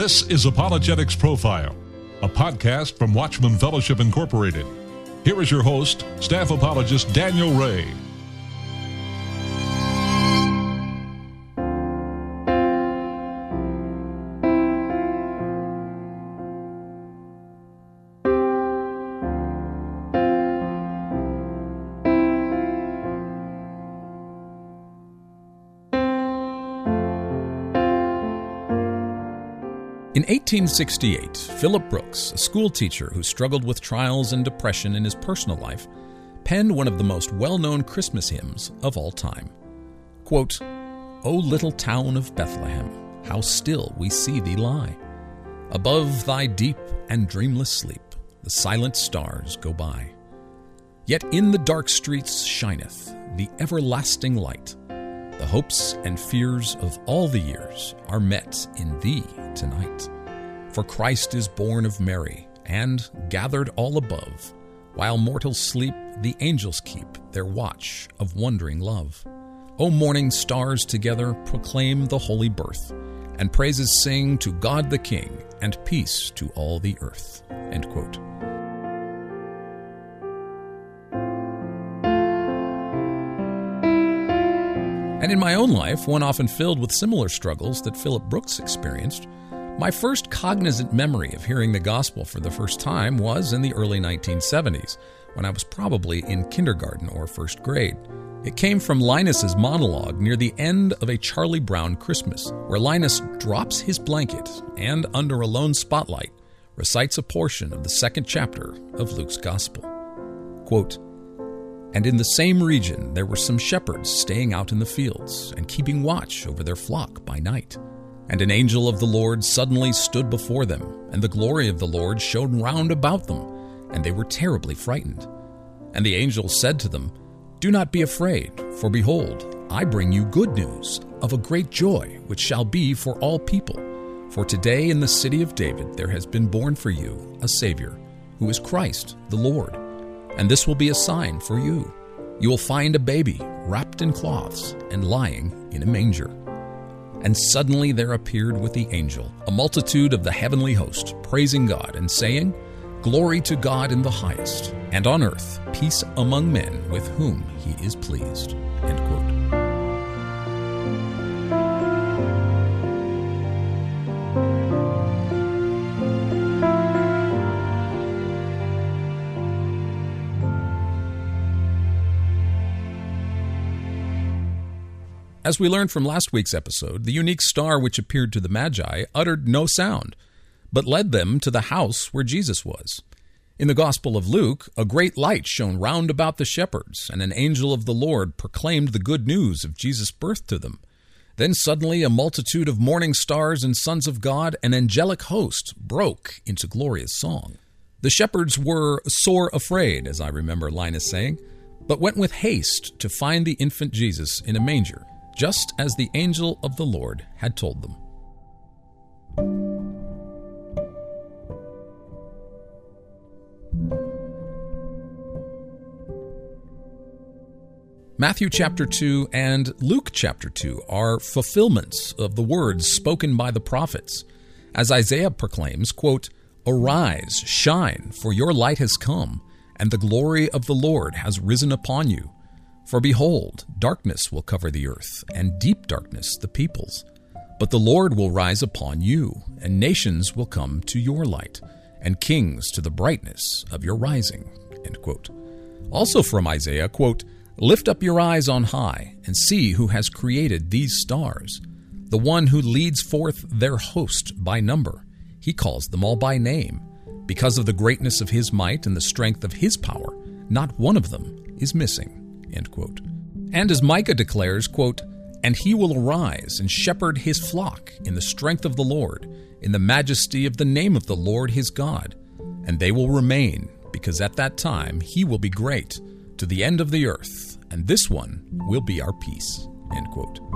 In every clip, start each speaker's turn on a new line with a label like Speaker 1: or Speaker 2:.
Speaker 1: This is Apologetics Profile, a podcast from Watchman Fellowship Incorporated. Here is your host, staff apologist Daniel Ray.
Speaker 2: 1868, Philip Brooks, a schoolteacher who struggled with trials and depression in his personal life, penned one of the most well known Christmas hymns of all time. Quote, O little town of Bethlehem, how still we see thee lie. Above thy deep and dreamless sleep, the silent stars go by. Yet in the dark streets shineth the everlasting light. The hopes and fears of all the years are met in thee tonight. For Christ is born of Mary, and gathered all above, while mortals sleep, the angels keep their watch of wondering love. O morning stars together proclaim the holy birth, and praises sing to God the King, and peace to all the earth. End quote. And in my own life, one often filled with similar struggles that Philip Brooks experienced, my first cognizant memory of hearing the gospel for the first time was in the early 1970s, when I was probably in kindergarten or first grade. It came from Linus's monologue near the end of a Charlie Brown Christmas, where Linus drops his blanket and, under a lone spotlight, recites a portion of the second chapter of Luke's Gospel. Quote, and in the same region there were some shepherds staying out in the fields and keeping watch over their flock by night. And an angel of the Lord suddenly stood before them, and the glory of the Lord shone round about them, and they were terribly frightened. And the angel said to them, Do not be afraid, for behold, I bring you good news of a great joy, which shall be for all people. For today in the city of David there has been born for you a Savior, who is Christ the Lord. And this will be a sign for you. You will find a baby wrapped in cloths and lying in a manger. And suddenly there appeared with the angel a multitude of the heavenly host, praising God and saying, Glory to God in the highest, and on earth peace among men with whom he is pleased. As we learned from last week's episode, the unique star which appeared to the Magi uttered no sound, but led them to the house where Jesus was. In the Gospel of Luke, a great light shone round about the shepherds, and an angel of the Lord proclaimed the good news of Jesus' birth to them. Then suddenly a multitude of morning stars and sons of God, an angelic host, broke into glorious song. The shepherds were sore afraid, as I remember Linus saying, but went with haste to find the infant Jesus in a manger just as the angel of the Lord had told them. Matthew chapter 2 and Luke chapter 2 are fulfillments of the words spoken by the prophets. As Isaiah proclaims, quote, Arise, shine, for your light has come, and the glory of the Lord has risen upon you. For behold, darkness will cover the earth, and deep darkness the peoples. But the Lord will rise upon you, and nations will come to your light, and kings to the brightness of your rising. Also from Isaiah, quote, Lift up your eyes on high, and see who has created these stars. The one who leads forth their host by number. He calls them all by name. Because of the greatness of his might and the strength of his power, not one of them is missing. End quote. And as Micah declares, quote, And he will arise and shepherd his flock in the strength of the Lord, in the majesty of the name of the Lord his God. And they will remain, because at that time he will be great, to the end of the earth, and this one will be our peace. End quote.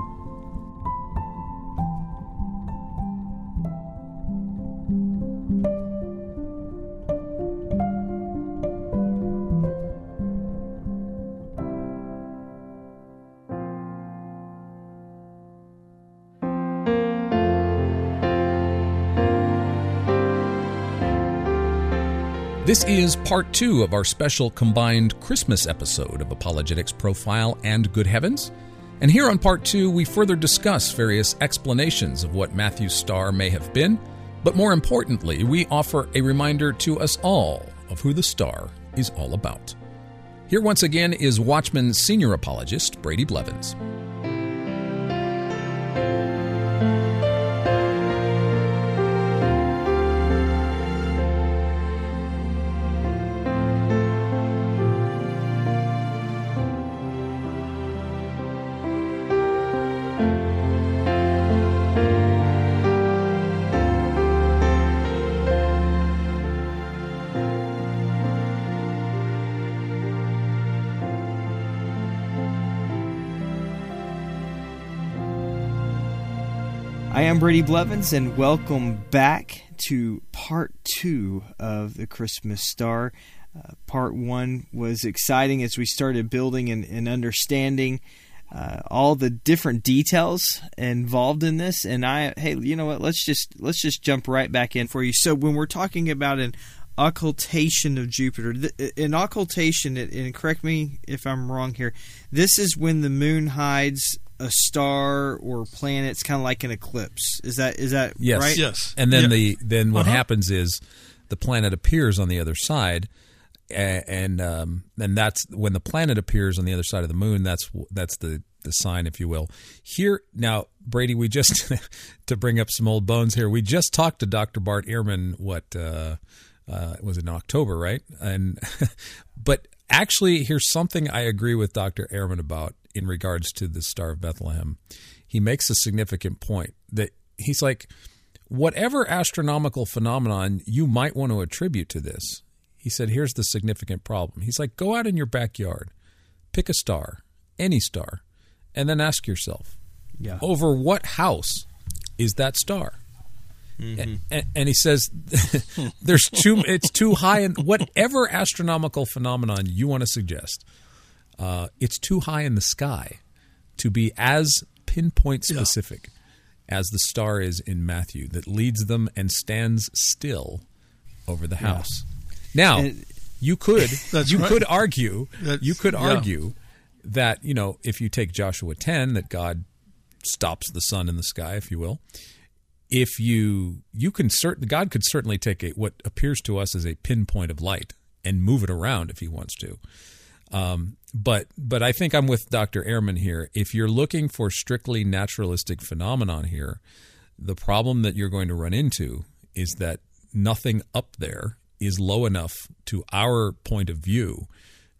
Speaker 2: This is part two of our special combined Christmas episode of Apologetics Profile and Good Heavens. And here on part two, we further discuss various explanations of what Matthew's star may have been, but more importantly, we offer a reminder to us all of who the star is all about. Here once again is Watchman senior apologist Brady Blevins.
Speaker 3: I am Brady Blevins, and welcome back to part two of the Christmas Star. Uh, part one was exciting as we started building and, and understanding uh, all the different details involved in this. And I, hey, you know what? Let's just let's just jump right back in for you. So when we're talking about an occultation of Jupiter, th- an occultation, and correct me if I'm wrong here. This is when the moon hides a star or planet. It's kind of like an eclipse. Is that is that
Speaker 2: yes.
Speaker 3: right?
Speaker 4: Yes.
Speaker 2: And then
Speaker 4: Yeah.
Speaker 2: the then what
Speaker 4: Uh-huh.
Speaker 2: happens is the planet appears on the other side, a- and um, and that's when the planet appears on the other side of the moon. That's that's the the sign, if you will. Here now, Brady, we just to bring up some old bones here. We just talked to Dr. Bart Ehrman. What uh, uh, was it in October, right? And but actually, here's something I agree with Dr. Ehrman about in regards to the Star of Bethlehem. He makes a significant point that he's like, whatever astronomical phenomenon you might want to attribute to this, he said, here's the significant problem. He's like, go out in your backyard, pick a star, any star, and then ask yourself,
Speaker 3: Yeah.
Speaker 2: over what house is that star? Mm-hmm. And, and he says, "There's too. It's too high in whatever astronomical phenomenon you want to suggest. Uh, it's too high in the sky to be as pinpoint specific as the star is in Matthew that leads them and stands still over the house. Now,
Speaker 3: And-
Speaker 2: you could you
Speaker 4: right.
Speaker 2: could argue
Speaker 4: That's-
Speaker 2: you could
Speaker 4: yeah.
Speaker 2: argue that you know if you take Joshua 10 that God stops the sun in the sky if you will if you you can certain God could certainly take a what appears to us as a pinpoint of light and move it around if he wants to um, but but I think I'm with Dr. Ehrman here. If you're looking for strictly naturalistic phenomenon here, the problem that you're going to run into is that nothing up there is low enough to our point of view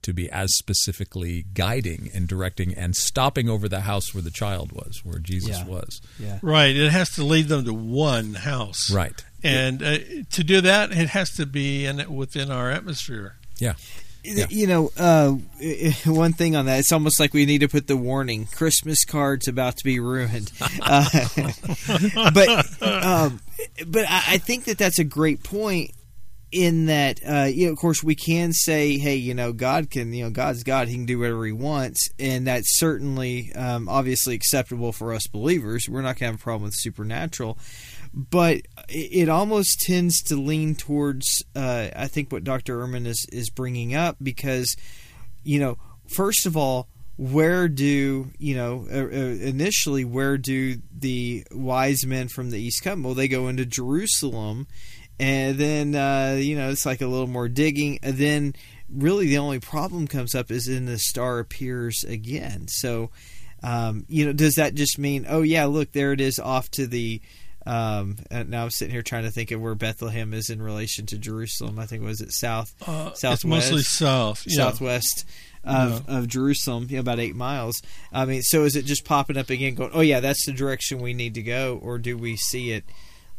Speaker 2: to be as specifically guiding and directing and stopping over the house where the child was, where Jesus
Speaker 3: Yeah.
Speaker 2: was.
Speaker 3: Yeah.
Speaker 4: Right. It has to lead them to one house.
Speaker 2: Right.
Speaker 4: And uh, to do that, it has to be in within our atmosphere.
Speaker 2: Yeah. Yeah.
Speaker 3: You know, uh, one thing on that, it's almost like we need to put the warning: Christmas cards about to be ruined. Uh, but, um, but I, think that that's a great point. In that, uh, you know, of course, we can say, "Hey, you know, God can, you know, God's God; He can do whatever He wants," and that's certainly, um, obviously, acceptable for us believers. We're not going to have a problem with supernatural, but it almost tends to lean towards uh, I think what Dr. Ehrman is is bringing up because you know first of all where do you know uh, uh, initially where do the wise men from the east come well they go into Jerusalem and then uh, you know it's like a little more digging and then really the only problem comes up is in the star appears again so um, you know does that just mean oh yeah look there it is off to the um, and now I'm sitting here trying to think of where Bethlehem is in relation to Jerusalem. I think was it south,
Speaker 4: Uh,
Speaker 3: southwest,
Speaker 4: It's mostly south. Yeah.
Speaker 3: southwest of, of Jerusalem, you know, about eight miles. I mean, so is it just popping up again, going, "Oh yeah, that's the direction we need to go," or do we see it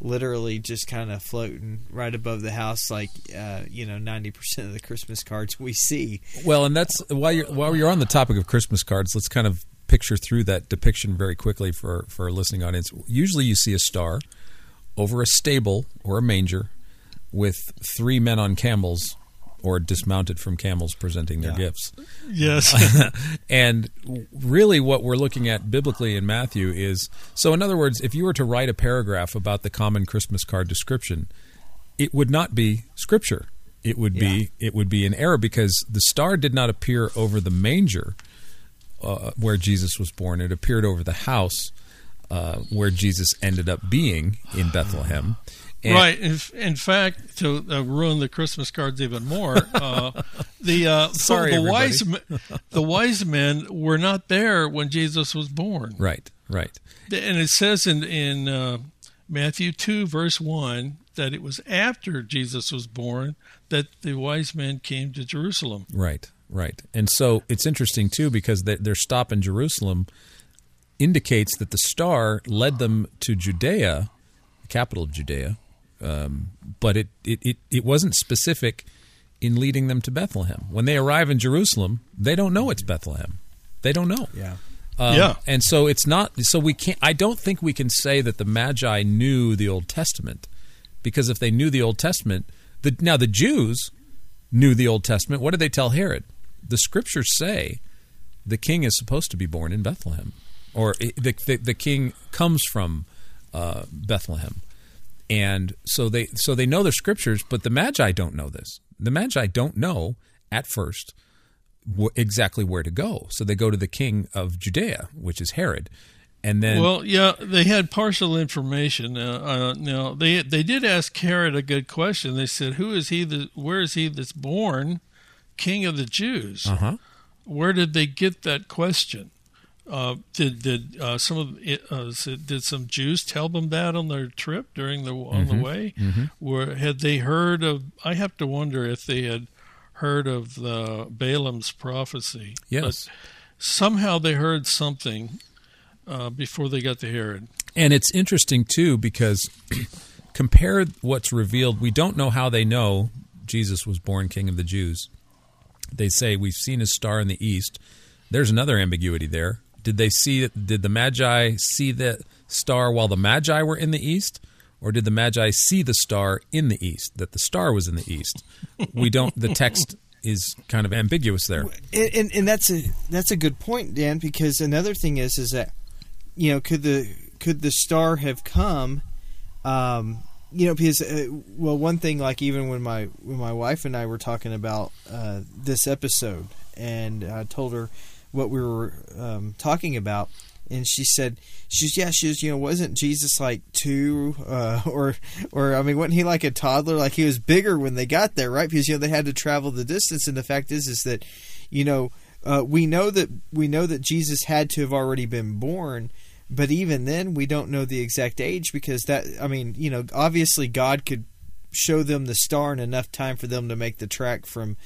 Speaker 3: literally just kind of floating right above the house, like uh, you know, ninety percent of the Christmas cards we see?
Speaker 2: Well, and that's while you're while you're on the topic of Christmas cards, let's kind of picture through that depiction very quickly for for our listening audience. Usually, you see a star over a stable or a manger with three men on camels or dismounted from camels presenting their
Speaker 3: Yeah.
Speaker 2: gifts.
Speaker 4: Yes.
Speaker 2: And really, what we're looking at biblically in Matthew is so, in other words, if you were to write a paragraph about the common Christmas card description, it would not be scripture. it would be it would be an error because the star did not appear over the manger uh, where Jesus was born. It appeared over the house uh, where Jesus ended up being in Bethlehem.
Speaker 4: And right. In, in, fact, to uh, ruin the Christmas cards even more, uh, the uh,
Speaker 2: Sorry,
Speaker 4: the wise the wise men were not there when Jesus was born.
Speaker 2: Right. Right.
Speaker 4: And it says in in uh, Matthew two verse one that it was after Jesus was born that the wise men came to Jerusalem.
Speaker 2: Right. Right. And so it's interesting too because their stop in Jerusalem indicates that the star led them to Judea, the capital of Judea, um, but it, it, it, it wasn't specific in leading them to Bethlehem. When they arrive in Jerusalem, they don't know it's Bethlehem. They don't know.
Speaker 3: Yeah.
Speaker 2: Um,
Speaker 4: yeah.
Speaker 2: And so it's not, so we can't, I don't think we can say that the Magi knew the Old Testament because if they knew the Old Testament, the, now the Jews knew the Old Testament. What did they tell Herod? The scriptures say the king is supposed to be born in Bethlehem, or the, the, the king comes from uh, Bethlehem and so they so they know the scriptures, but the magi don't know this. The magi don't know at first wh- exactly where to go, so they go to the king of Judea, which is Herod, and then
Speaker 4: well, yeah, they had partial information. Uh, uh, now they they did ask Herod a good question. They said, "Who is he? That, where is he that's born, King of the Jews?"
Speaker 2: Uh-huh.
Speaker 4: Where did they get that question? Uh, did did uh, some of uh, did some Jews tell them that on their trip during the on
Speaker 2: mm-hmm.
Speaker 4: the way?
Speaker 2: Mm-hmm.
Speaker 4: Were had they heard of? I have to wonder if they had heard of the Balaam's prophecy.
Speaker 2: Yes,
Speaker 4: but somehow they heard something uh, before they got to Herod.
Speaker 2: And it's interesting too because compare what's revealed. We don't know how they know Jesus was born King of the Jews. They say we've seen a star in the east. There's another ambiguity there did they see? Did the Magi see the star while the Magi were in the east, or did the Magi see the star in the east? That the star was in the east. We don't. The text is kind of ambiguous there.
Speaker 3: And, and, and that's a that's a good point, Dan. Because another thing is is that you know could the could the star have come? Um, you know, because uh, well, one thing like even when my when my wife and I were talking about uh, this episode, and I told her what we were um, talking about, and she said she's yeah she's you know wasn't Jesus like two uh, or or I mean wasn't he like a toddler? Like he was bigger when they got there right? Because you know they had to travel the distance and the fact is is that you know uh, we know that we know that Jesus had to have already been born but even then we don't know the exact age because that I mean you know obviously God could show them the star in enough time for them to make the trek from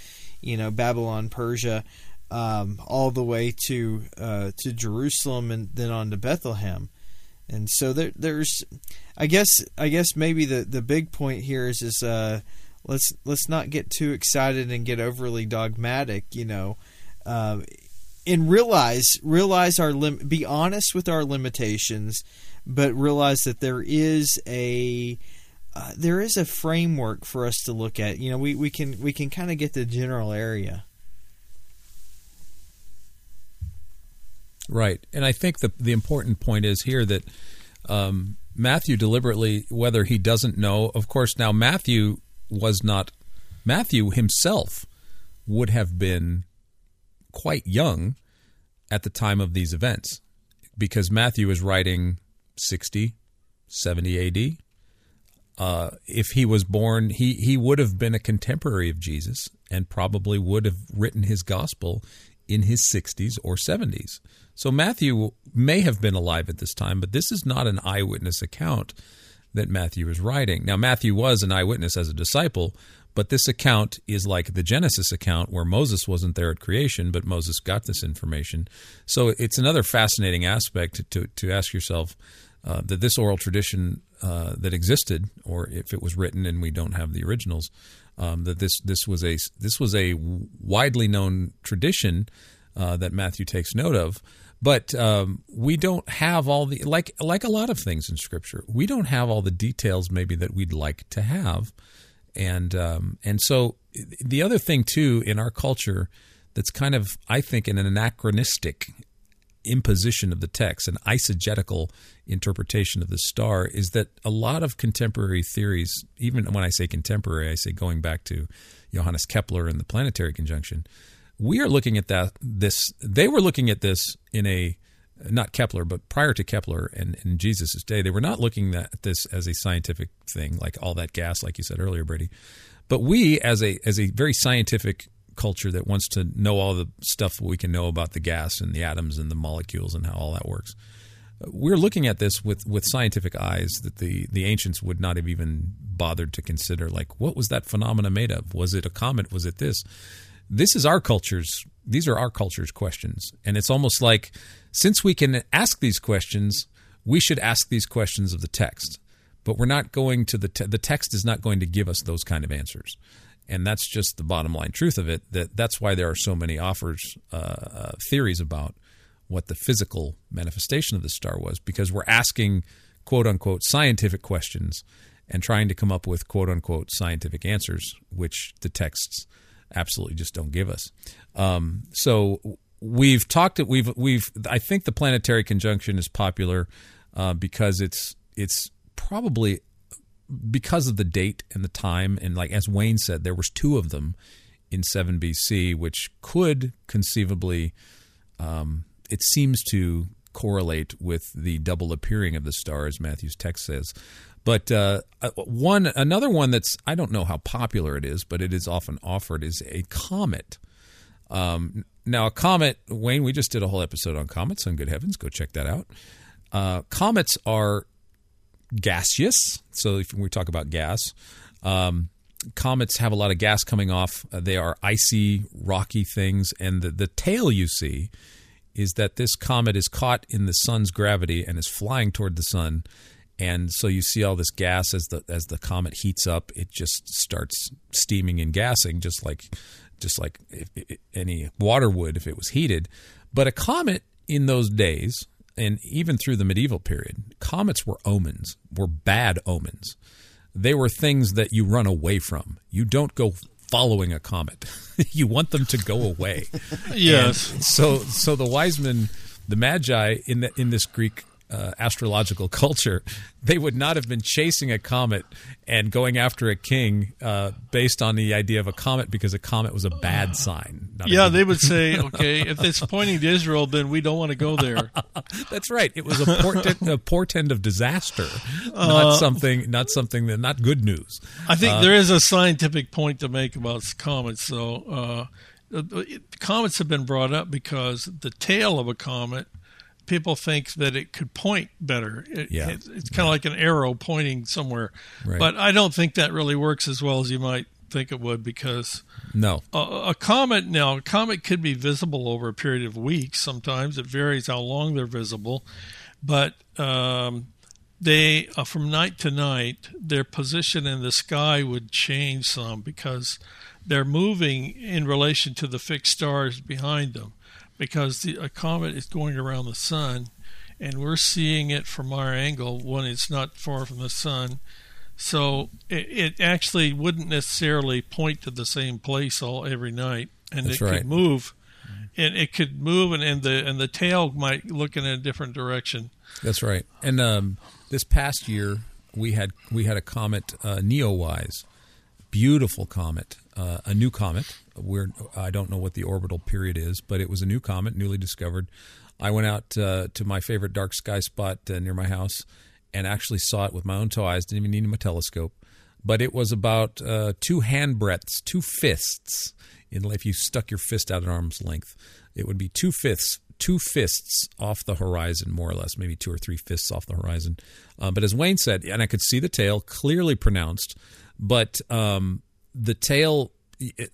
Speaker 3: you know Babylon Persia um, all the way to uh, to Jerusalem and then on to Bethlehem. And so there, there's, I guess, I guess maybe the, the big point here is is uh, let's let's not get too excited and get overly dogmatic, you know, uh, and realize realize our lim- be honest with our limitations, but realize that there is a uh, there is a framework for us to look at. You know, we, we can we can kind of get the general area.
Speaker 2: Right, and I think the the important point is here that um, Matthew deliberately, whether he doesn't know, of course, now Matthew was not Matthew himself would have been quite young at the time of these events because Matthew is writing 60, 70 AD. Uh, if he was born, he, he would have been a contemporary of Jesus and probably would have written his gospel in his 60s or 70s. So Matthew may have been alive at this time, but this is not an eyewitness account that Matthew is writing. Now, Matthew was an eyewitness as a disciple, but this account is like the Genesis account where Moses wasn't there at creation, but Moses got this information. So it's another fascinating aspect to, to ask yourself uh, that this oral tradition uh, that existed, or if it was written and we don't have the originals, um, that this this was a this was a widely known tradition uh, that Matthew takes note of. But um, we don't have all the like like a lot of things in Scripture. We don't have all the details maybe that we'd like to have, and um, and so the other thing too in our culture that's kind of I think an anachronistic imposition of the text, an eisegetical interpretation of the star, is that a lot of contemporary theories, even when I say contemporary, I say going back to Johannes Kepler and the planetary conjunction, we are looking at that. This they were looking at this in a not Kepler, but prior to Kepler and in Jesus' day, they were not looking at this as a scientific thing, like all that gas, like you said earlier, Brady. But we, as a as a very scientific culture that wants to know all the stuff we can know about the gas and the atoms and the molecules and how all that works, we're looking at this with, with scientific eyes that the, the ancients would not have even bothered to consider. Like, what was that phenomena made of? Was it a comet? Was it this? This is our culture's. These are our culture's questions, and it's almost like since we can ask these questions, we should ask these questions of the text. But we're not going to the te- the text is not going to give us those kind of answers, and that's just the bottom line truth of it. That that's why there are so many offers uh, uh, theories about what the physical manifestation of the star was, because we're asking quote unquote scientific questions and trying to come up with quote unquote scientific answers, which the texts absolutely just don't give us. Um, so we've talked. We've we've. I think the planetary conjunction is popular uh, because it's it's probably because of the date and the time and like as Wayne said, there was two of them in seven BC, which could conceivably. Um, it seems to correlate with the double appearing of the star, as Matthew's text says. But uh, one another one that's I don't know how popular it is, but it is often offered is a comet. Um, now, a comet, Wayne, we just did a whole episode on comets on Good Heavens. Go check that out. Uh, comets are gaseous. So if we talk about gas, um, comets have a lot of gas coming off. Uh, they are icy, rocky things. And the, the tail you see is that this comet is caught in the sun's gravity and is flying toward the sun. And so you see all this gas as the as the comet heats up, it just starts steaming and gassing, just like just like if, if, any water would if it was heated. But a comet in those days, and even through the medieval period, comets were omens, were bad omens. They were things that you run away from. You don't go following a comet. you want them to go away.
Speaker 4: yes.
Speaker 2: And so so the wise men, the magi in the, in this Greek uh, astrological culture, they would not have been chasing a comet and going after a king uh, based on the idea of a comet because a comet was a bad sign.
Speaker 4: Yeah, they would say, okay, if it's pointing to Israel, then we don't want to go there.
Speaker 2: That's right. It was a portent, a portent of disaster, not uh, something, not something that, not good news.
Speaker 4: I think uh, there is a scientific point to make about comets. So, uh, comets have been brought up because the tail of a comet people think that it could point better. It,
Speaker 2: yeah.
Speaker 4: It, it's kind of like an arrow pointing somewhere.
Speaker 2: Right.
Speaker 4: But I don't think that really works as well as you might think it would because
Speaker 2: no
Speaker 4: a, a, comet now a comet could be visible over a period of weeks sometimes it varies how long they're visible but um, they uh, from night to night their position in the sky would change some because they're moving in relation to the fixed stars behind them because the, a comet is going around the sun, and we're seeing it from our angle when it's not far from the sun. So it, it actually wouldn't necessarily point to the same place all every night, and
Speaker 2: That's
Speaker 4: it
Speaker 2: right.
Speaker 4: could move, and it could move, and, and the and the tail might look in a different direction.
Speaker 2: That's right. And um, this past year, we had we had a comet uh, Neowise, beautiful comet, uh, a new comet. We're, I don't know what the orbital period is, but it was a new comet, newly discovered. I went out uh, to my favorite dark sky spot uh, near my house and actually saw it with my own two eyes. Didn't even need a telescope, but it was about uh, two hand breadths, two fists. In, if you stuck your fist out at arm's length, it would be two fists, two fists off the horizon, more or less, maybe two or three fists off the horizon. Uh, but as Wayne said, and I could see the tail clearly pronounced, but um, the tail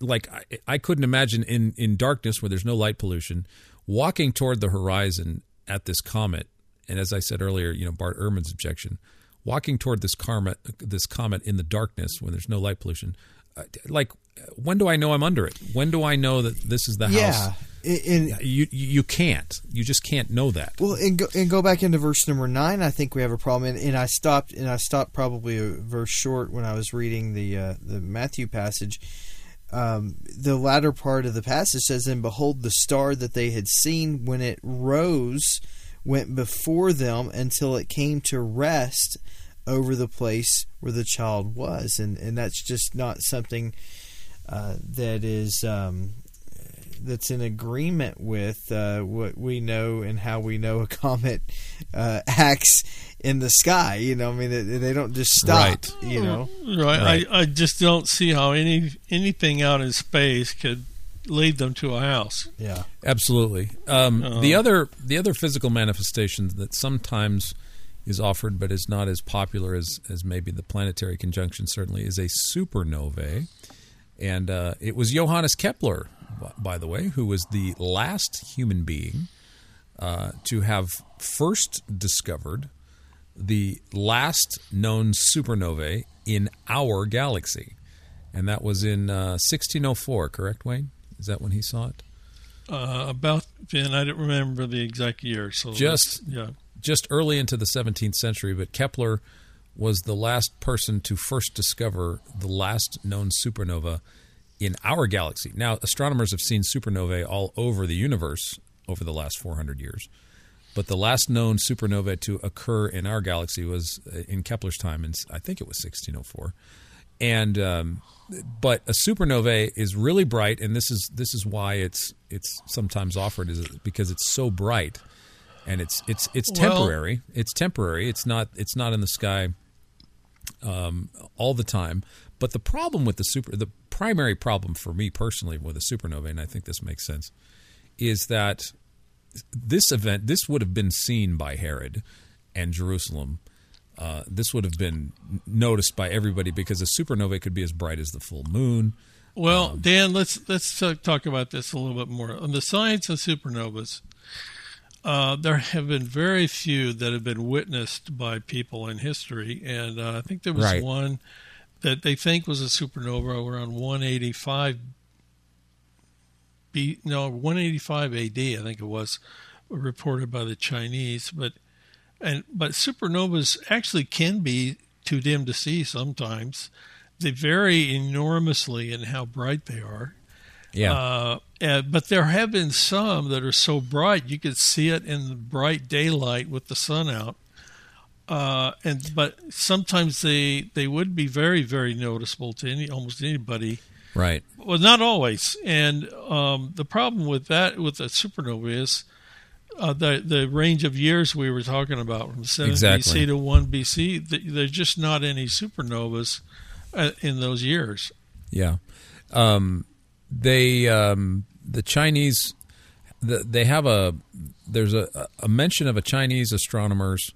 Speaker 2: like I, I, couldn't imagine in in darkness where there's no light pollution walking toward the horizon at this comet and as i said earlier you know bart ehrman's objection walking toward this comet this comet in the darkness when there's no light pollution uh, like when do i know i'm under it? When do i know that this is the
Speaker 3: yeah.
Speaker 2: house?
Speaker 3: And
Speaker 2: you you can't. You just can't know that.
Speaker 3: Well and go, and go back into verse number nine i think we have a problem. And, and i stopped and i stopped probably a verse short when i was reading the uh, the matthew passage um, the latter part of the passage says, And behold, the star that they had seen when it rose went before them until it came to rest over the place where the child was. And, and that's just not something uh, that is. Um, that's in agreement with uh, what we know and how we know a comet uh, acts in the sky. You know, I mean, they, they don't just stop.
Speaker 2: Right.
Speaker 3: You know,
Speaker 4: right?
Speaker 2: Right.
Speaker 4: I, I just don't see how any anything out in space could lead them to a house.
Speaker 3: yeah.
Speaker 2: Absolutely. Um,
Speaker 4: Uh,
Speaker 2: the other the other physical manifestation that sometimes is offered but is not as popular as, as maybe the planetary conjunction certainly is a supernovae. And uh, it was Johannes Kepler, b- by the way, who was the last human being uh, to have first discovered the last known supernovae in our galaxy. And that was in uh, 1604, correct, Wayne? Is that when he saw it?
Speaker 4: Uh, about then, I don't remember the exact year. So
Speaker 2: Just-
Speaker 4: yeah,
Speaker 2: just early into the 17th century, but Kepler was the last person to first discover the last known supernova in our galaxy. Now, astronomers have seen supernovae all over the universe over the last 400 years, but the last known supernova to occur in our galaxy was uh, in Kepler's time, and I think it was 1604. And um, but a supernova is really bright, and this is this is why it's it's sometimes offered is because it's so bright and it's it's it's
Speaker 4: Well-
Speaker 2: temporary. it's temporary. It's not it's not in the sky um, all the time. But the problem with the super, the primary problem for me personally with a supernova, and I think this makes sense, is that this event this would have been seen by Herod and Jerusalem. Uh, this would have been noticed by everybody because a supernova could be as bright as the full moon.
Speaker 4: Well,
Speaker 2: Um,
Speaker 4: Dan, let's let's talk about this a little bit more. On the science of supernovas, uh, there have been very few that have been witnessed by people in history, and uh, I think there was
Speaker 2: Right.
Speaker 4: one that they think was a supernova around 185 B, no 185 AD, I think it was reported by the Chinese, but and but supernovas actually can be too dim to see sometimes. They vary enormously in how bright they are.
Speaker 2: Yeah,
Speaker 4: Uh, and, but there have been some that are so bright you could see it in the bright daylight with the sun out. Uh, and but sometimes they they would be very very noticeable to any almost anybody.
Speaker 2: right.
Speaker 4: Well, not always. And um, the problem with that with the supernova is uh, the the range of years we were talking about from seven
Speaker 2: Exactly.
Speaker 4: BC to one BC. th- There's just not any supernovas uh, in those years.
Speaker 2: Yeah, um, they um, the Chinese the, they have a there's a, a mention of a Chinese astronomers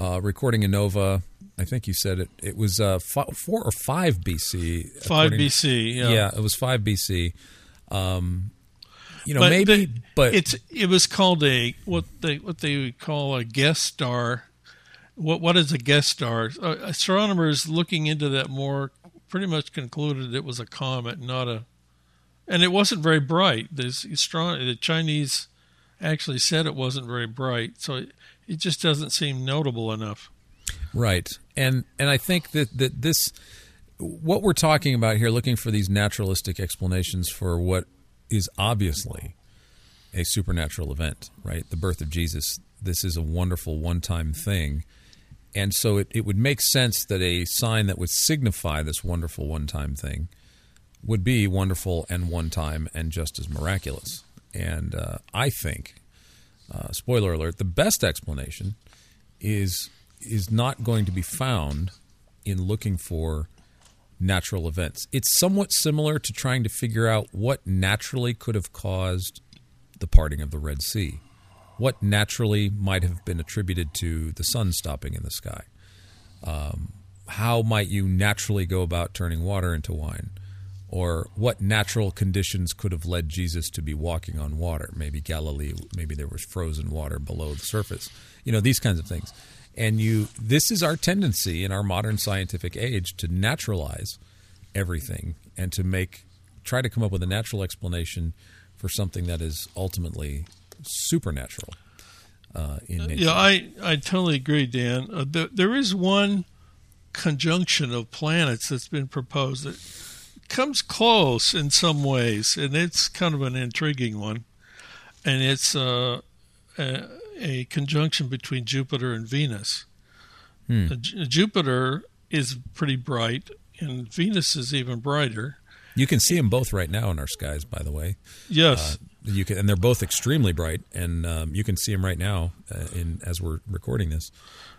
Speaker 2: uh, recording a nova. I think you said it. It was uh, fi- four or five BC.
Speaker 4: Five BC.
Speaker 2: Yeah.
Speaker 4: Yeah.
Speaker 2: it was five BC. Um, you know,
Speaker 4: But
Speaker 2: maybe,
Speaker 4: the-
Speaker 2: but
Speaker 4: it's it was called a what they what they would call a guest star. What what is a guest star? Uh, astronomers looking into that more pretty much concluded it was a comet, not a, and it wasn't very bright. This astron- the Chinese actually said it wasn't very bright, so it, it just doesn't seem notable enough.
Speaker 2: Right. And and I think that, that this what we're talking about here, looking for these naturalistic explanations for what is obviously a supernatural event, right? The birth of Jesus. This is a wonderful one time thing. And so it, it would make sense that a sign that would signify this wonderful one time thing would be wonderful and one time and just as miraculous. And uh, I think, uh, spoiler alert, the best explanation is is not going to be found in looking for natural events. It's somewhat similar to trying to figure out what naturally could have caused the parting of the Red Sea. What naturally might have been attributed to the sun stopping in the sky. Um, how might you naturally go about turning water into wine? Or what natural conditions could have led Jesus to be walking on water? Maybe Galilee, maybe there was frozen water below the surface. You know, these kinds of things. And you this is our tendency in our modern scientific age to naturalize everything and to make try to come up with a natural explanation for something that is ultimately supernatural uh, in nature.
Speaker 4: Yeah, I, I totally agree, Dan. Uh, there, there is one conjunction of planets that's been proposed that comes close in some ways, and it's kind of an intriguing one. And it's uh, a, a, conjunction between Jupiter and Venus. Hmm. Jupiter is pretty bright, and Venus is even brighter.
Speaker 2: You can see them both right now in our skies, by the way.
Speaker 4: Yes.
Speaker 2: Uh, you can, and they're both extremely bright, and um, you can see them right now uh, in as we're recording this.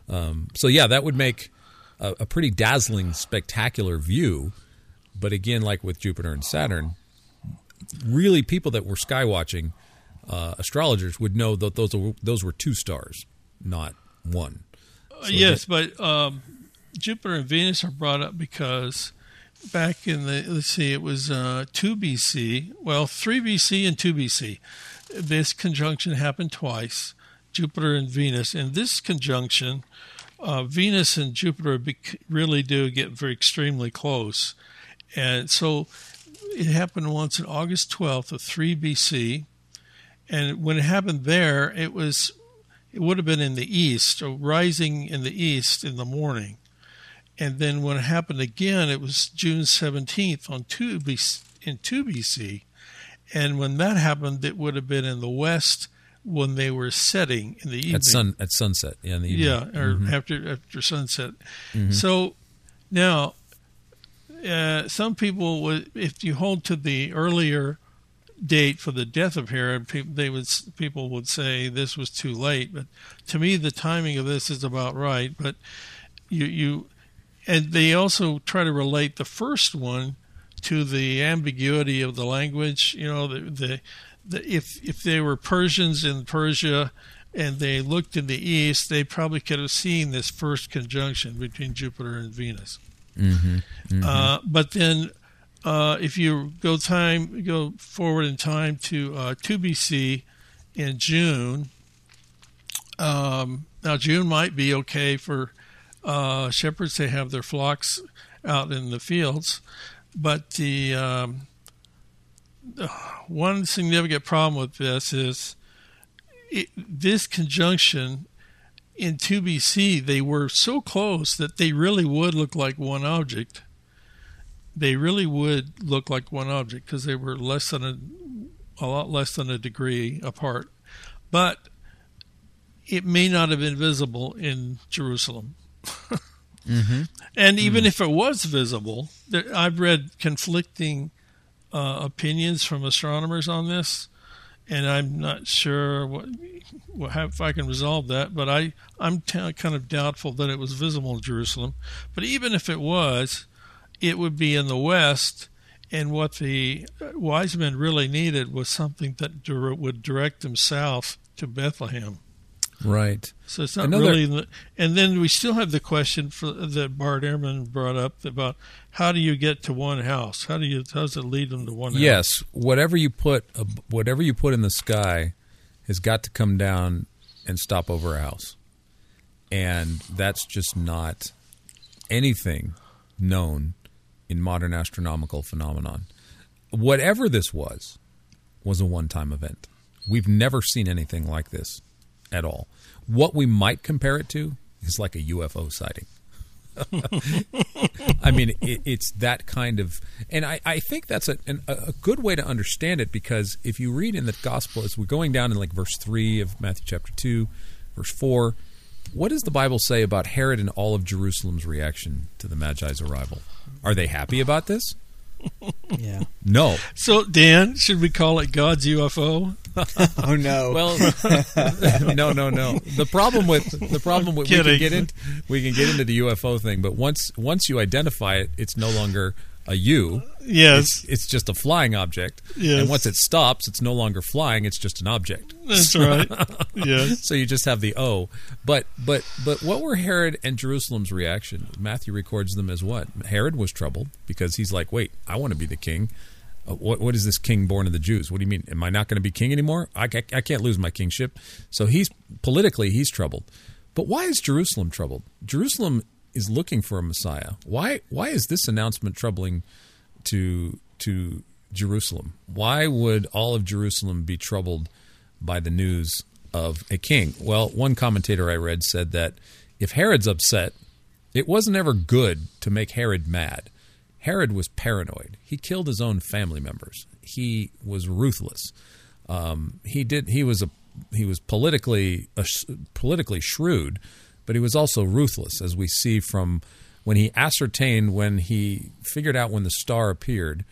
Speaker 2: Um, so yeah, that would make a, a, pretty dazzling, spectacular view. But again, like with Jupiter and Saturn, really people that were sky watching, uh, astrologers would know that those were, those were two stars, not one.
Speaker 4: So yes, but um, Jupiter and Venus are brought up because back in the let's see, it was uh, two BC. Well, three BC and two BC. This conjunction happened twice. Jupiter and Venus. In this conjunction, uh, Venus and Jupiter bec- really do get very extremely close, and so it happened once in August 12th of 3 BC, and when it happened there, it was it would have been in the east, rising in the east in the morning. And then when it happened again, it was June 17th on 2 BC, in 2 BC. And when that happened, it would have been in the west when they were setting in the evening.
Speaker 2: At sun at sunset, yeah,
Speaker 4: Yeah, or mm-hmm. after after sunset. Mm-hmm. So now, uh, some people would, if you hold to the earlier date for the death of Herod, they would people would say this was too late. But to me, the timing of this is about right. But you you and they also try to relate the first one to the ambiguity of the language. You know, the, the, the if if they were Persians in Persia and they looked in the east, they probably could have seen this first conjunction between Jupiter and Venus.
Speaker 2: Mm-hmm, mm-hmm.
Speaker 4: Uh, but then, uh, if you go time go forward in time to uh, 2 BC in June, um, now June might be okay for uh, shepherds to have their flocks out in the fields, but the, um, one significant problem with this is it, this conjunction in 2 BC, they were so close that they really would look like one object. They really would look like one object because they were less than a, a lot less than a degree apart. But it may not have been visible in Jerusalem
Speaker 2: mm-hmm.
Speaker 4: And even mm. if it was visible, there, I've read conflicting uh, opinions from astronomers on this, and I'm not sure what, what if I can resolve that. But I I'm t- kind of doubtful that it was visible in Jerusalem. But even if it was, it would be in the west. And what the uh, wise men really needed was something that would direct them south to Bethlehem.
Speaker 2: Right.
Speaker 4: So it's not Another, really. And then we still have the question for, that Bart Ehrman brought up about how do you get to one house? How do you? How does it lead them to one? House?
Speaker 2: Yes,
Speaker 4: house?
Speaker 2: whatever you put, whatever you put in the sky, has got to come down and stop over a house, and that's just not anything known in modern astronomical phenomenon. Whatever this was, was a one-time event. We've never seen anything like this at all. What we might compare it to is like a UFO sighting. I mean, it, it's that kind of, and I, I think that's a, an, a good way to understand it because if you read in the gospel, as we're going down in like verse 3 of Matthew chapter 2, verse 4, what does the Bible say about Herod and all of Jerusalem's reaction to the Magi's arrival? Are they happy about this?
Speaker 3: yeah.
Speaker 2: No.
Speaker 4: So, Dan, should we call it God's UFO?
Speaker 3: oh no.
Speaker 2: Well, no, no, no. The problem with the problem with we can get in, we can get into the UFO thing, but once once you identify it, it's no longer a U.
Speaker 4: Yes.
Speaker 2: It's, it's, just a flying object.
Speaker 4: Yes.
Speaker 2: And once it stops, it's no longer flying, it's just an object.
Speaker 4: That's right. yes.
Speaker 2: So you just have the O. But but but what were Herod and Jerusalem's reaction? Matthew records them as what? Herod was troubled because he's like, "Wait, I want to be the king." Uh, what, what is this king born of the Jews? What do you mean? Am I not going to be king anymore? I, I, I can't lose my kingship. So he's politically he's troubled. But why is Jerusalem troubled? Jerusalem is looking for a Messiah. Why why is this announcement troubling to to Jerusalem? Why would all of Jerusalem be troubled by the news of a king? Well, one commentator I read said that if Herod's upset, it wasn't ever good to make Herod mad. Herod was paranoid. He killed his own family members. He was ruthless. Um, he did. He was a he was politically uh, politically shrewd, but he was also ruthless, as we see from when he ascertained when he figured out when the star appeared,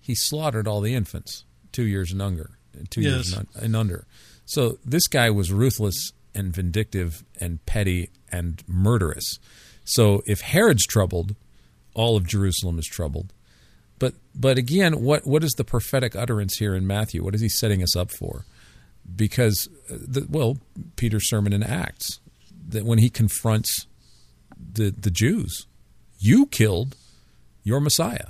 Speaker 2: he slaughtered all the infants two years and under, two
Speaker 4: Yes.
Speaker 2: years and, and under. So this guy was ruthless and vindictive and petty and murderous. So if Herod's troubled, all of Jerusalem is troubled. But but again, what what is the prophetic utterance here in Matthew? What is he setting us up for? Because uh, the, well, Peter's sermon in Acts that when he confronts the the Jews, you killed your Messiah.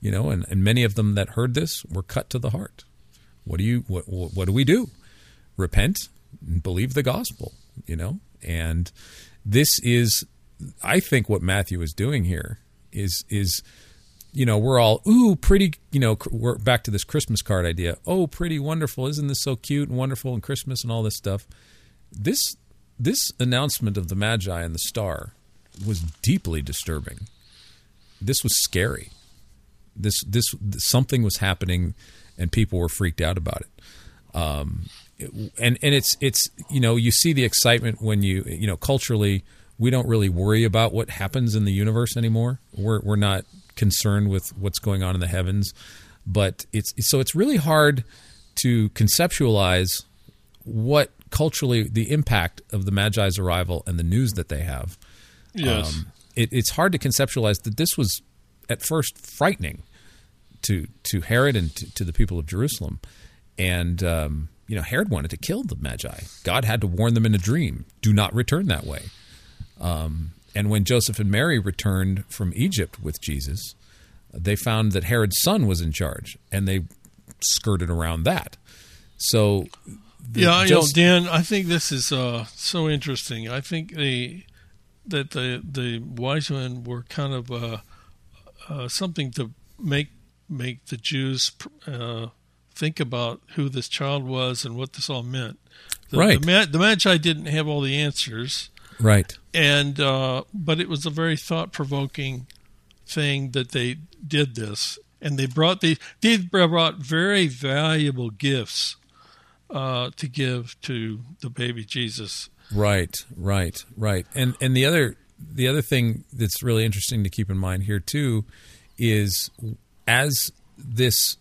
Speaker 2: You know, and, and many of them that heard this were cut to the heart. What do you what what, what do we do? Repent and believe the gospel, you know? And this is I think what Matthew is doing here is is you know we're all ooh pretty you know we're back to this Christmas card idea. Oh, pretty wonderful! Isn't this so cute and wonderful and Christmas and all this stuff? This this announcement of the Magi and the star was deeply disturbing. This was scary. This this something was happening, and people were freaked out about it. Um, and and it's it's you know you see the excitement when you you know culturally we don't really worry about what happens in the universe anymore. We're we're not concerned with what's going on in the heavens, but it's so it's really hard to conceptualize what culturally the impact of the Magi's arrival and the news that they have.
Speaker 4: Yes.
Speaker 2: Um, it, it's hard to conceptualize that this was at first frightening to to Herod and to, to the people of Jerusalem, and um, you know Herod wanted to kill the Magi. God had to warn them in a dream: "Do not return that way." Um, and when Joseph and Mary returned from Egypt with Jesus, they found that Herod's son was in charge, and they skirted around that. So, the-
Speaker 4: yeah, you know, Dan, I think this is uh, so interesting. I think the that the the wise men were kind of uh, uh, something to make make the Jews uh, think about who this child was and what this all meant. The,
Speaker 2: Right.
Speaker 4: The, the Magi didn't have all the answers,
Speaker 2: right,
Speaker 4: and uh, but it was a very thought provoking thing that they did this, and they brought the they brought very valuable gifts uh, to give to the baby Jesus.
Speaker 2: Right, right, right. And and the other the other thing that's really interesting to keep in mind here too is as this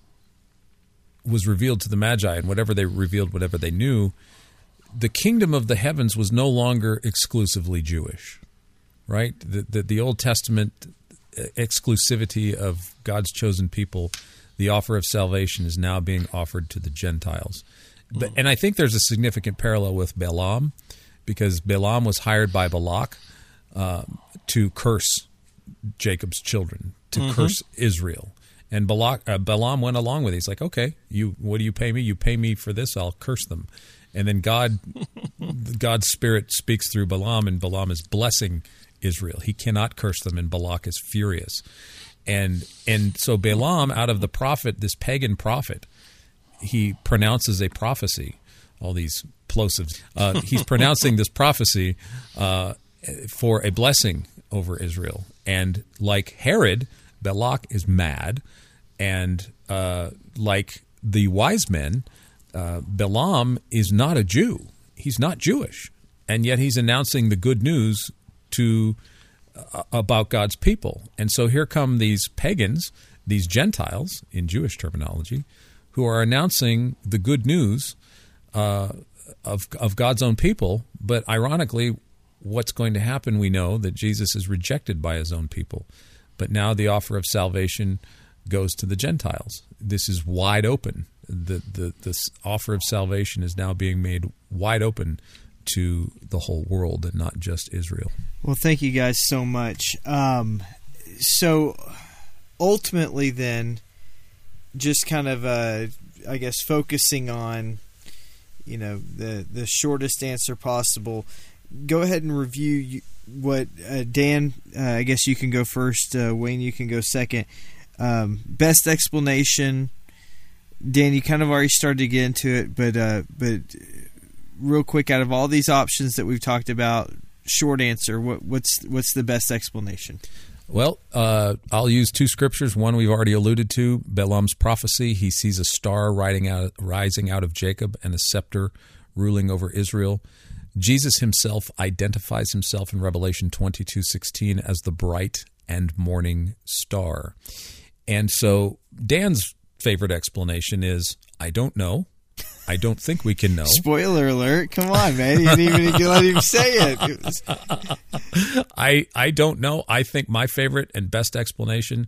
Speaker 2: was revealed to the Magi and whatever they revealed, whatever they knew, the kingdom of the heavens was no longer exclusively Jewish. Right? The the, the Old Testament exclusivity of God's chosen people, the offer of salvation is now being offered to the Gentiles. But, and I think there's a significant parallel with Balaam because Balaam was hired by Balak uh, to curse Jacob's children, to curse Israel. And Balak, uh, Balaam went along with it. He's like, okay, you, what do you pay me? You pay me for this, I'll curse them. And then God, God's spirit speaks through Balaam, and Balaam is blessing Israel. He cannot curse them, and Balak is furious. And and so Balaam, out of the prophet, this pagan prophet, he pronounces a prophecy. All these plosives. Uh, he's pronouncing this prophecy uh, for a blessing over Israel. And like Herod, Balak is mad, and uh, like the wise men, uh, Balaam is not a Jew. He's not Jewish, and yet he's announcing the good news to uh, about God's people. And so here come these pagans, these Gentiles in Jewish terminology, who are announcing the good news uh, of of God's own people. But ironically, what's going to happen? We know that Jesus is rejected by his own people, but now the offer of salvation goes to the Gentiles. This is wide open. The the this offer of salvation is now being made wide open to the whole world and not just Israel.
Speaker 3: Well, thank you guys so much. Um, so ultimately, then, just kind of, uh, I guess, focusing on, you know, the the shortest answer possible. Go ahead and review what uh, Dan. Uh, I guess you can go first. Uh, Wayne, you can go second. Um, best explanation. Dan, you kind of already started to get into it, but uh, but real quick, out of all these options that we've talked about, short answer, what, what's what's the best explanation?
Speaker 2: Well, uh, I'll use two scriptures. One we've already alluded to, Balaam's prophecy. He sees a star riding out, rising out of Jacob and a scepter ruling over Israel. Jesus himself identifies himself in Revelation 22:16 as the bright and morning star. And so Dan's favorite explanation is I don't know. I don't think we can know.
Speaker 3: Spoiler alert! Come on, man! You didn't even let him say it. it was...
Speaker 2: I I don't know. I think my favorite and best explanation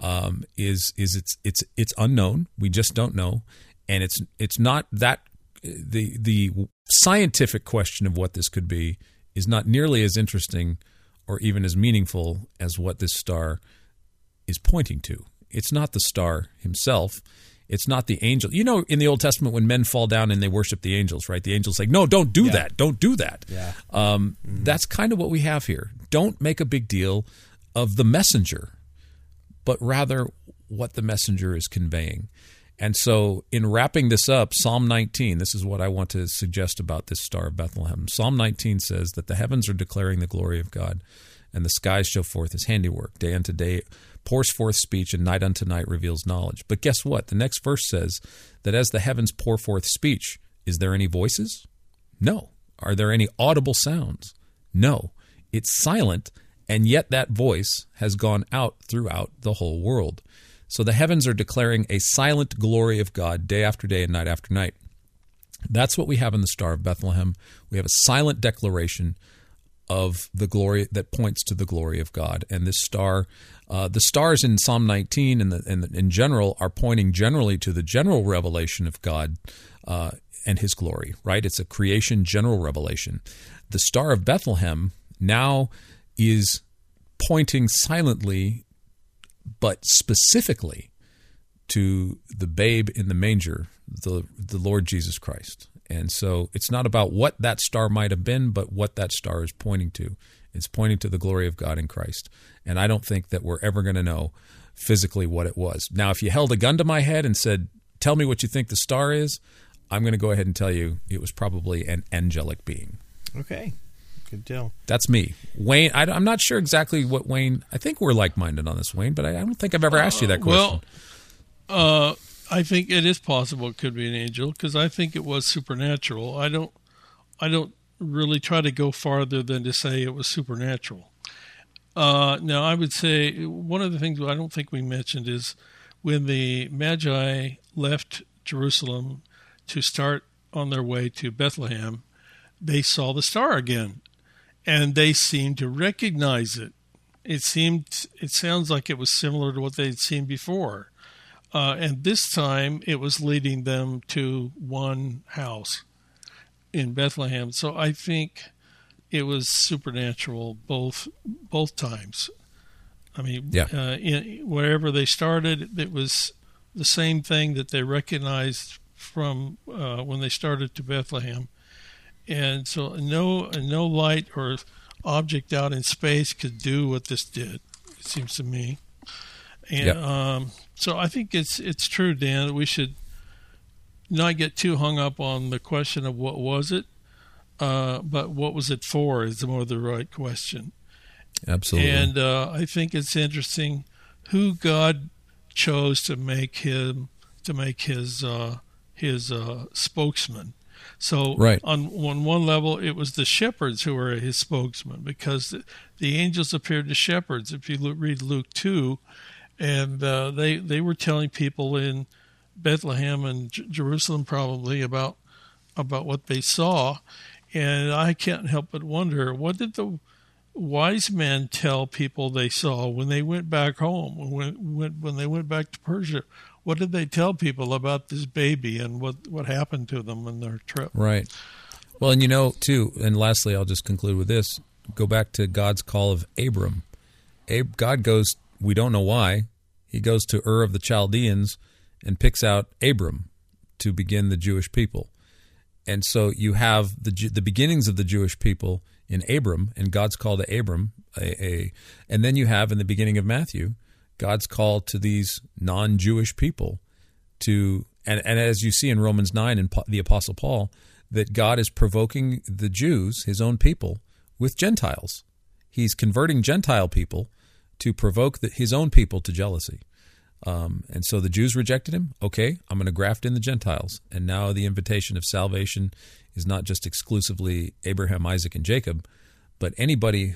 Speaker 2: um, is is it's it's it's unknown. We just don't know, and it's it's not that the the scientific question of what this could be is not nearly as interesting or even as meaningful as what this star is pointing to. It's not the star himself. It's not the angel. You know, in the Old Testament, when men fall down and they worship the angels, right? The angels like, no, don't do
Speaker 3: Yeah.
Speaker 2: that. Don't do that.
Speaker 3: Yeah.
Speaker 2: Um, That's kind of what we have here. Don't make a big deal of the messenger, but rather what the messenger is conveying. And so, in wrapping this up, Psalm 19, this is what I want to suggest about this Star of Bethlehem. Psalm 19 says that the heavens are declaring the glory of God, and the skies show forth his handiwork. Day unto day pours forth speech, and night unto night reveals knowledge. But guess what? The next verse says that as the heavens pour forth speech, is there any voices? No. Are there any audible sounds? No. It's silent, and yet that voice has gone out throughout the whole world. So the heavens are declaring a silent glory of God day after day and night after night. That's what we have in the Star of Bethlehem. We have a silent declaration of the glory that points to the glory of God. And this star, uh, the stars in Psalm 19 and, the, and the- in general are pointing generally to the general revelation of God uh, and His glory. Right? It's a creation general revelation. The Star of Bethlehem now is pointing silently, but specifically to the babe in the manger, the the Lord Jesus Christ. And so it's not about what that star might have been, but what that star is pointing to. It's pointing to the glory of God in Christ. And I don't think that we're ever going to know physically what it was. Now, if you held a gun to my head and said, "Tell me what you think the star is," I'm going to go ahead and tell you it was probably an angelic being.
Speaker 3: Okay, good deal.
Speaker 2: That's me, Wayne. I, am not sure exactly what Wayne. I think we're like-minded on this, Wayne, but I, I don't think I've ever asked you that question.
Speaker 4: Well, uh, I think it is possible it could be an angel because I think it was supernatural. I don't, I don't really try to go farther than to say it was supernatural. Uh, now, I would say one of the things I don't think we mentioned is when the Magi left Jerusalem to start on their way to Bethlehem, they saw the star again, and they seemed to recognize it. It seemed, it sounds like it was similar to what they'd seen before. Uh, and this time it was leading them to one house in Bethlehem. So I think it was supernatural both both times. I mean,
Speaker 2: Yeah.
Speaker 4: uh, in, wherever they started, it was the same thing that they recognized from uh, when they started to Bethlehem. And so no no light or object out in space could do what this did. It seems to me. And um, so I think it's it's true, Dan. that We should not get too hung up on the question of what was it, uh, but what was it for is the more the right question.
Speaker 2: Absolutely.
Speaker 4: And uh, I think it's interesting who God chose to make him to make his uh, his uh, spokesman. So
Speaker 2: Right.
Speaker 4: on on one level, it was the shepherds who were his spokesman because the, the angels appeared to shepherds. If you look, read Luke two, and uh, they they were telling people in Bethlehem and J- Jerusalem probably about about what they saw, and I can't help but wonder what did the wise men tell people they saw when they went back home when when when they went back to Persia. What did they tell people about this baby and what what happened to them in their trip?
Speaker 2: Right. Well, and you know, too, and lastly, I'll just conclude with this. Go back to God's call of Abram. Ab- God goes, we don't know why, he goes to Ur of the Chaldeans and picks out Abram to begin the Jewish people. And so you have the the beginnings of the Jewish people in Abram and God's call to Abram, a, a and then you have in the beginning of Matthew God's call to these non-Jewish people to and, and as you see in Romans 9 and the apostle Paul that God is provoking the Jews his own people with Gentiles he's converting Gentile people to provoke the, his own people to jealousy. Um, and so the Jews rejected him. Okay, I'm going to graft in the Gentiles. And now the invitation of salvation is not just exclusively Abraham, Isaac, and Jacob, but anybody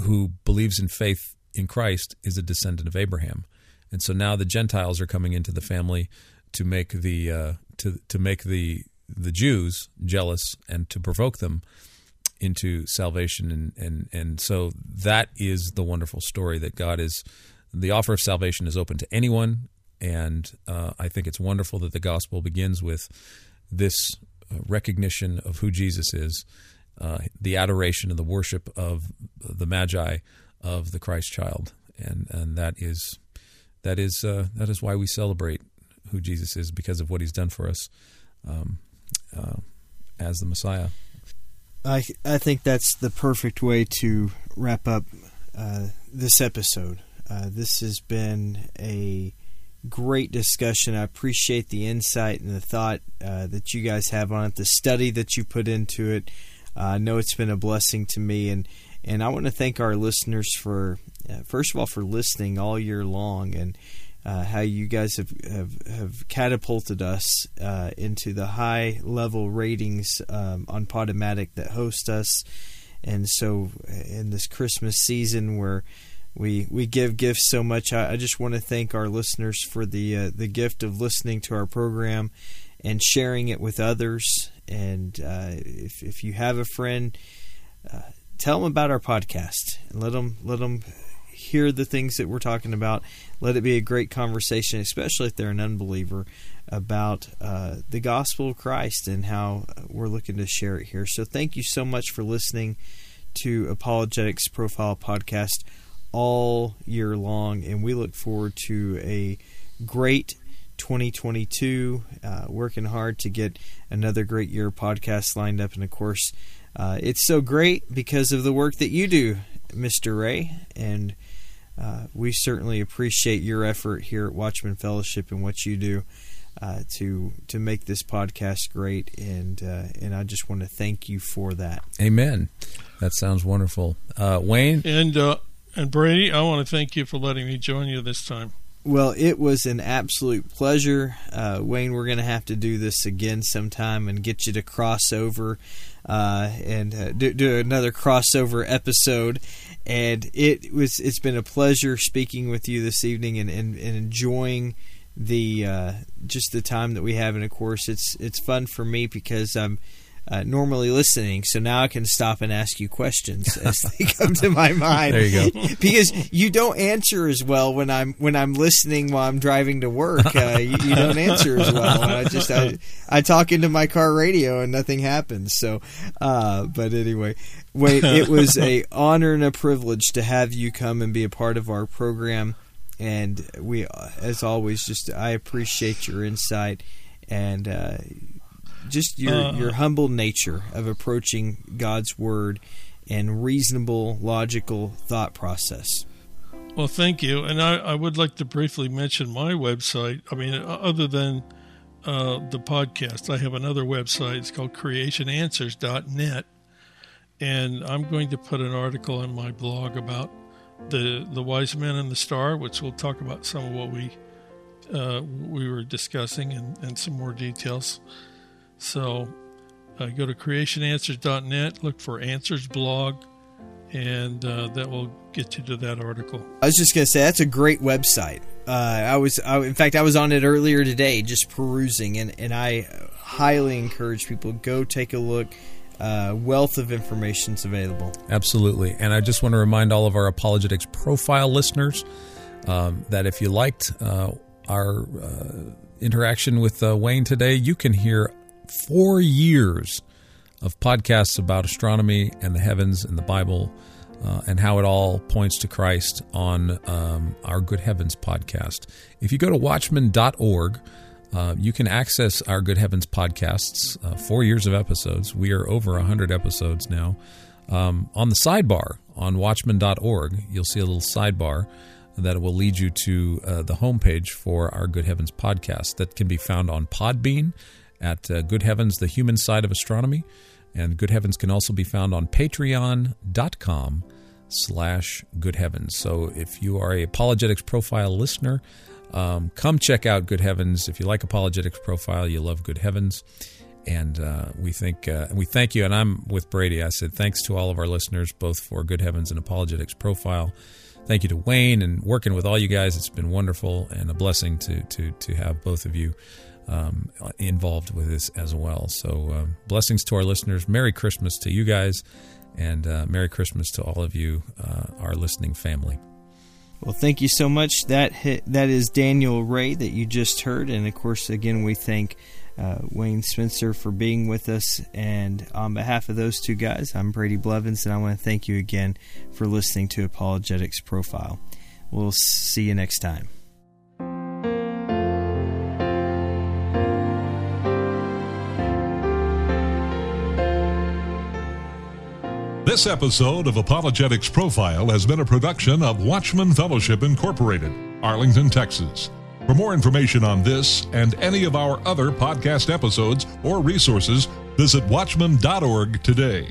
Speaker 2: who believes in faith in Christ is a descendant of Abraham. And so now the Gentiles are coming into the family to make the uh, to to make the the Jews jealous and to provoke them into salvation. And and and so that is the wonderful story that God is the offer of salvation is open to anyone. And uh, I think it's wonderful that the gospel begins with this uh, recognition of who Jesus is uh, the adoration and the worship of the magi of the Christ child. And and that is that is uh, that is why we celebrate who Jesus is because of what he's done for us um, uh, as the Messiah.
Speaker 3: I I think that's the perfect way to wrap up uh, this episode. Uh, this has been a great discussion. I appreciate the insight and the thought uh, that you guys have on it, the study that you put into it. Uh, I know it's been a blessing to me, and and I want to thank our listeners for uh, first of all for listening all year long and uh, how you guys have, have, have catapulted us uh, into the high level ratings um, on Podomatic that host us. And so, uh, in this Christmas season where we we give gifts so much, I, I just want to thank our listeners for the uh, the gift of listening to our program and sharing it with others. And uh, if if you have a friend, uh, tell them about our podcast and let them let them hear the things that we're talking about. Let it be a great conversation, especially if they're an unbeliever, about uh, the gospel of Christ and how we're looking to share it here. So, thank you so much for listening to Apologetics Profile Podcast all year long, and we look forward to a great 2022. Uh, working hard to get another great year of podcasts lined up, and of course, uh, it's so great because of the work that you do, Mr. Ray, and uh, we certainly appreciate your effort here at Watchman Fellowship and what you do uh, to to make this podcast great. And uh, and I just want to thank you for that.
Speaker 2: Amen. That sounds wonderful, uh, Wayne.
Speaker 4: And uh, and Brady, I want to thank you for letting me join you this time.
Speaker 3: Well, it was an absolute pleasure, uh, Wayne. We're going to have to do this again sometime and get you to cross over and do, do another crossover episode and it was it's been a pleasure speaking with you this evening and, and, and enjoying the uh, just the time that we have. And of course it's it's fun for me because I'm uh, normally listening, so now I can stop and ask you questions as they come to my mind.
Speaker 2: There you go.
Speaker 3: because you don't answer as well when I'm when I'm listening while I'm driving to work. Uh, you, you, don't answer as well. I just I, I talk into my car radio and nothing happens. So, uh, but anyway, wait, it was a honor and a privilege to have you come and be a part of our program. And we, as always, just I appreciate your insight and uh, just your uh, your humble nature of approaching God's word and reasonable, logical thought process.
Speaker 4: Well, thank you, and I, I would like to briefly mention my website. I mean, other than uh, the podcast, I have another website. It's called CreationAnswers.net, and I'm going to put an article on my blog about the the wise men and the star, which we'll talk about some of what we uh, we were discussing and, and some more details. So uh, go to creationanswers.net, look for Answers blog, and uh, that will get you to that article.
Speaker 3: I was just going to say that's a great website. Uh, I was, I, in fact, I was on it earlier today, just perusing, and, and I highly encourage people go take a look. Uh, wealth of information is available.
Speaker 2: Absolutely, and I just want to remind all of our apologetics profile listeners um, that if you liked uh, our uh, interaction with uh, Wayne today, you can hear four years of podcasts about astronomy and the heavens and the Bible uh, and how it all points to Christ on um, our Good Heavens podcast. If you go to watchman.org, uh, you can access our Good Heavens podcasts, uh, four years of episodes. We are over 100 episodes now. Um, on the sidebar on watchman.org, you'll see a little sidebar that will lead you to uh, the homepage for our Good Heavens podcast that can be found on Podbean at uh, Good Heavens, the human side of astronomy. And Good Heavens can also be found on patreon.com slash good heavens. So if you are a apologetics profile listener, um, come check out Good Heavens. If you like apologetics profile, you love Good Heavens, and uh, we think uh, we thank you. And I'm with Brady. I said thanks to all of our listeners, both for Good Heavens and apologetics profile. Thank you to Wayne and working with all you guys. It's been wonderful and a blessing to to to have both of you um, involved with this as well. So um, blessings to our listeners. Merry Christmas to you guys, and uh, Merry Christmas to all of you, uh, our listening family.
Speaker 3: Well, thank you so much. That hit, that is Daniel Ray that you just heard, and of course, again, we thank uh, Wayne Spencer for being with us. And on behalf of those two guys, I'm Brady Blevins, and I want to thank you again for listening to Apologetics Profile. We'll see you next time.
Speaker 1: This episode of Apologetics Profile has been a production of Watchman Fellowship Incorporated, Arlington, Texas. For more information on this and any of our other podcast episodes or resources, visit watchman.org today.